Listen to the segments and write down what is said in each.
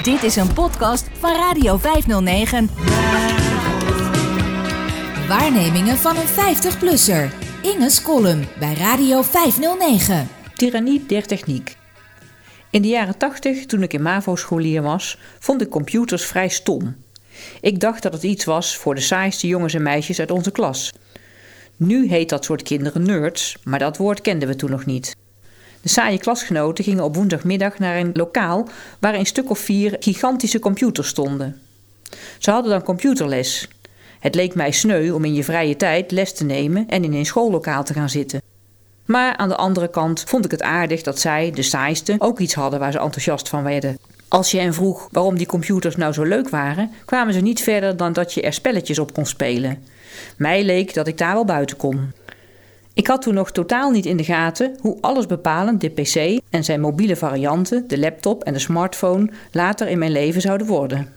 Dit is een podcast van Radio 509. Waarnemingen van een 50-plusser. Inge's column bij Radio 509. Tyrannie der techniek. In de jaren 80, toen ik in MAVO-scholier was, vond ik computers vrij stom. Ik dacht dat het iets was voor de saaiste jongens en meisjes uit onze klas. Nu heet dat soort kinderen nerds, maar dat woord kenden we toen nog niet. De saaie klasgenoten gingen op woensdagmiddag naar een lokaal waar een stuk of vier gigantische computers stonden. Ze hadden dan computerles. Het leek mij sneu om in je vrije tijd les te nemen en in een schoollokaal te gaan zitten. Maar aan de andere kant vond ik het aardig dat zij, de saaiste, ook iets hadden waar ze enthousiast van werden. Als je hen vroeg waarom die computers nou zo leuk waren, kwamen ze niet verder dan dat je er spelletjes op kon spelen. Mij leek dat ik daar wel buiten kon. Ik had toen nog totaal niet in de gaten hoe allesbepalend de PC en zijn mobiele varianten, de laptop en de smartphone, later in mijn leven zouden worden.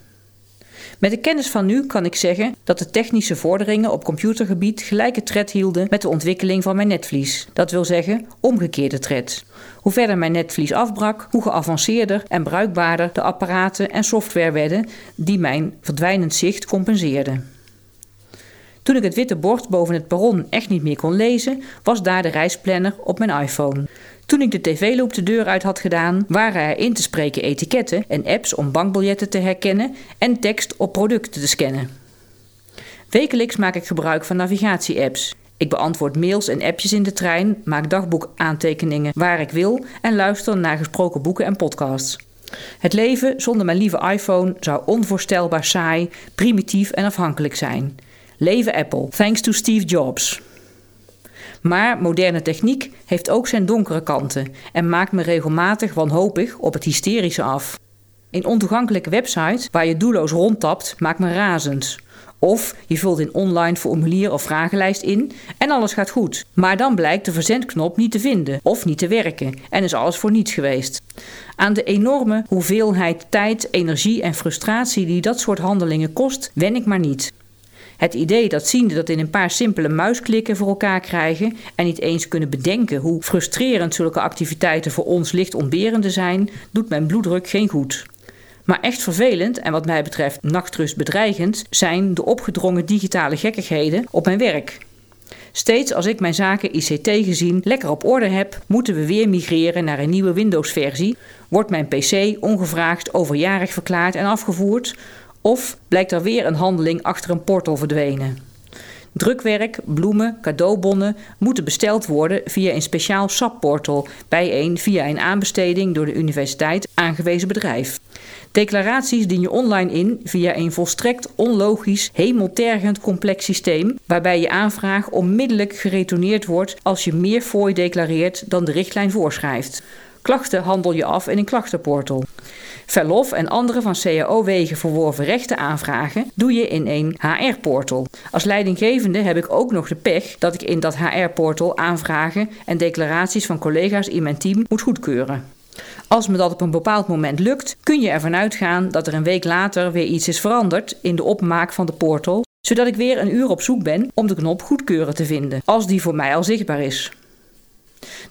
Met de kennis van nu kan ik zeggen dat de technische vorderingen op computergebied gelijke tred hielden met de ontwikkeling van mijn netvlies. Dat wil zeggen omgekeerde tred. Hoe verder mijn netvlies afbrak, hoe geavanceerder en bruikbaarder de apparaten en software werden die mijn verdwijnend zicht compenseerden. Toen ik het witte bord boven het perron echt niet meer kon lezen, was daar de reisplanner op mijn iPhone. Toen ik de tv-loop de deur uit had gedaan, waren er in te spreken etiketten en apps om bankbiljetten te herkennen en tekst op producten te scannen. Wekelijks maak ik gebruik van navigatie-apps. Ik beantwoord mails en appjes in de trein, maak dagboekaantekeningen waar ik wil en luister naar gesproken boeken en podcasts. Het leven zonder mijn lieve iPhone zou onvoorstelbaar saai, primitief en afhankelijk zijn. Leven Apple, thanks to Steve Jobs. Maar moderne techniek heeft ook zijn donkere kanten en maakt me regelmatig wanhopig op het hysterische af. Een ontoegankelijke website waar je doelloos rondtapt maakt me razend. Of je vult een online formulier of vragenlijst in en alles gaat goed. Maar dan blijkt de verzendknop niet te vinden of niet te werken en is alles voor niets geweest. Aan de enorme hoeveelheid tijd, energie en frustratie die dat soort handelingen kost, wen ik maar niet. Het idee dat ziende dat in een paar simpele muisklikken voor elkaar krijgen en niet eens kunnen bedenken hoe frustrerend zulke activiteiten voor ons licht ontberende zijn, doet mijn bloeddruk geen goed. Maar echt vervelend en wat mij betreft nachtrustbedreigend zijn de opgedrongen digitale gekkigheden op mijn werk. Steeds als ik mijn zaken ICT gezien lekker op orde heb, moeten we weer migreren naar een nieuwe Windows-versie. Wordt mijn PC ongevraagd overjarig verklaard en afgevoerd? Of blijkt er weer een handeling achter een portal verdwenen? Drukwerk, bloemen, cadeaubonnen moeten besteld worden via een speciaal SAP-portal bij een via een aanbesteding door de universiteit aangewezen bedrijf. Declaraties dien je online in via een volstrekt onlogisch, hemeltergend complex systeem, waarbij je aanvraag onmiddellijk geretourneerd wordt als je meer fooi declareert dan de richtlijn voorschrijft. Klachten handel je af in een klachtenportal. Verlof en andere van CAO-wegen verworven rechten aanvragen doe je in een HR-portal. Als leidinggevende heb ik ook nog de pech dat ik in dat HR-portal aanvragen en declaraties van collega's in mijn team moet goedkeuren. Als me dat op een bepaald moment lukt, kun je ervan uitgaan dat er een week later weer iets is veranderd in de opmaak van de portal, zodat ik weer een uur op zoek ben om de knop goedkeuren te vinden, als die voor mij al zichtbaar is.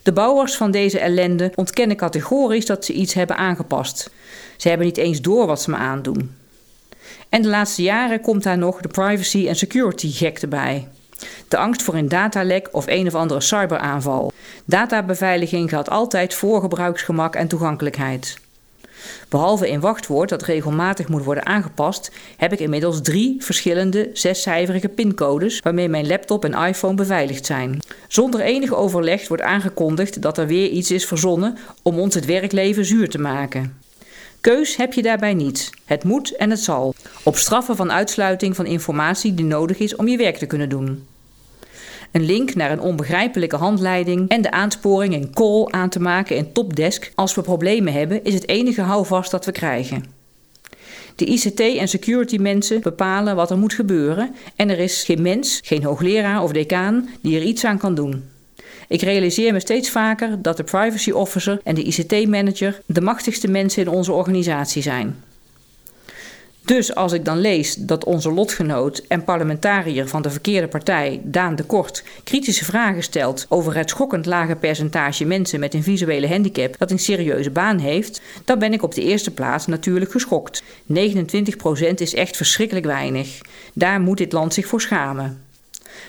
De bouwers van deze ellende ontkennen categorisch dat ze iets hebben aangepast. Ze hebben niet eens door wat ze me aandoen. En de laatste jaren komt daar nog de privacy en security gekte bij. De angst voor een datalek of een of andere cyberaanval. Databeveiliging gaat altijd voor gebruiksgemak en toegankelijkheid. Behalve een wachtwoord dat regelmatig moet worden aangepast, heb ik inmiddels drie verschillende zescijferige pincodes waarmee mijn laptop en iPhone beveiligd zijn. Zonder enig overleg wordt aangekondigd dat er weer iets is verzonnen om ons het werkleven zuur te maken. Keus heb je daarbij niet. Het moet en het zal. Op straffen van uitsluiting van informatie die nodig is om je werk te kunnen doen. Een link naar een onbegrijpelijke handleiding en de aansporing een call aan te maken in Topdesk als we problemen hebben, is het enige houvast dat we krijgen. De ICT en security mensen bepalen wat er moet gebeuren en er is geen mens, geen hoogleraar of decaan die er iets aan kan doen. Ik realiseer me steeds vaker dat de privacy officer en de ICT manager de machtigste mensen in onze organisatie zijn. Dus als ik dan lees dat onze lotgenoot en parlementariër van de verkeerde partij, Daan de Kort, kritische vragen stelt over het schokkend lage percentage mensen met een visuele handicap dat een serieuze baan heeft, dan ben ik op de eerste plaats natuurlijk geschokt. 29% is echt verschrikkelijk weinig. Daar moet dit land zich voor schamen.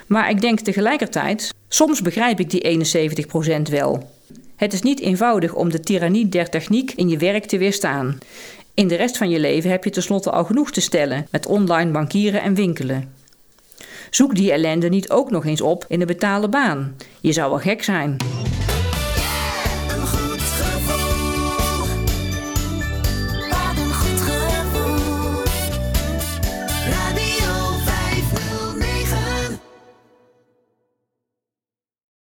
Maar ik denk tegelijkertijd, soms begrijp ik die 71% wel. Het is niet eenvoudig om de tirannie der techniek in je werk te weerstaan. In de rest van je leven heb je tenslotte al genoeg te stellen met online bankieren en winkelen. Zoek die ellende niet ook nog eens op in een betaalde baan. Je zou wel gek zijn.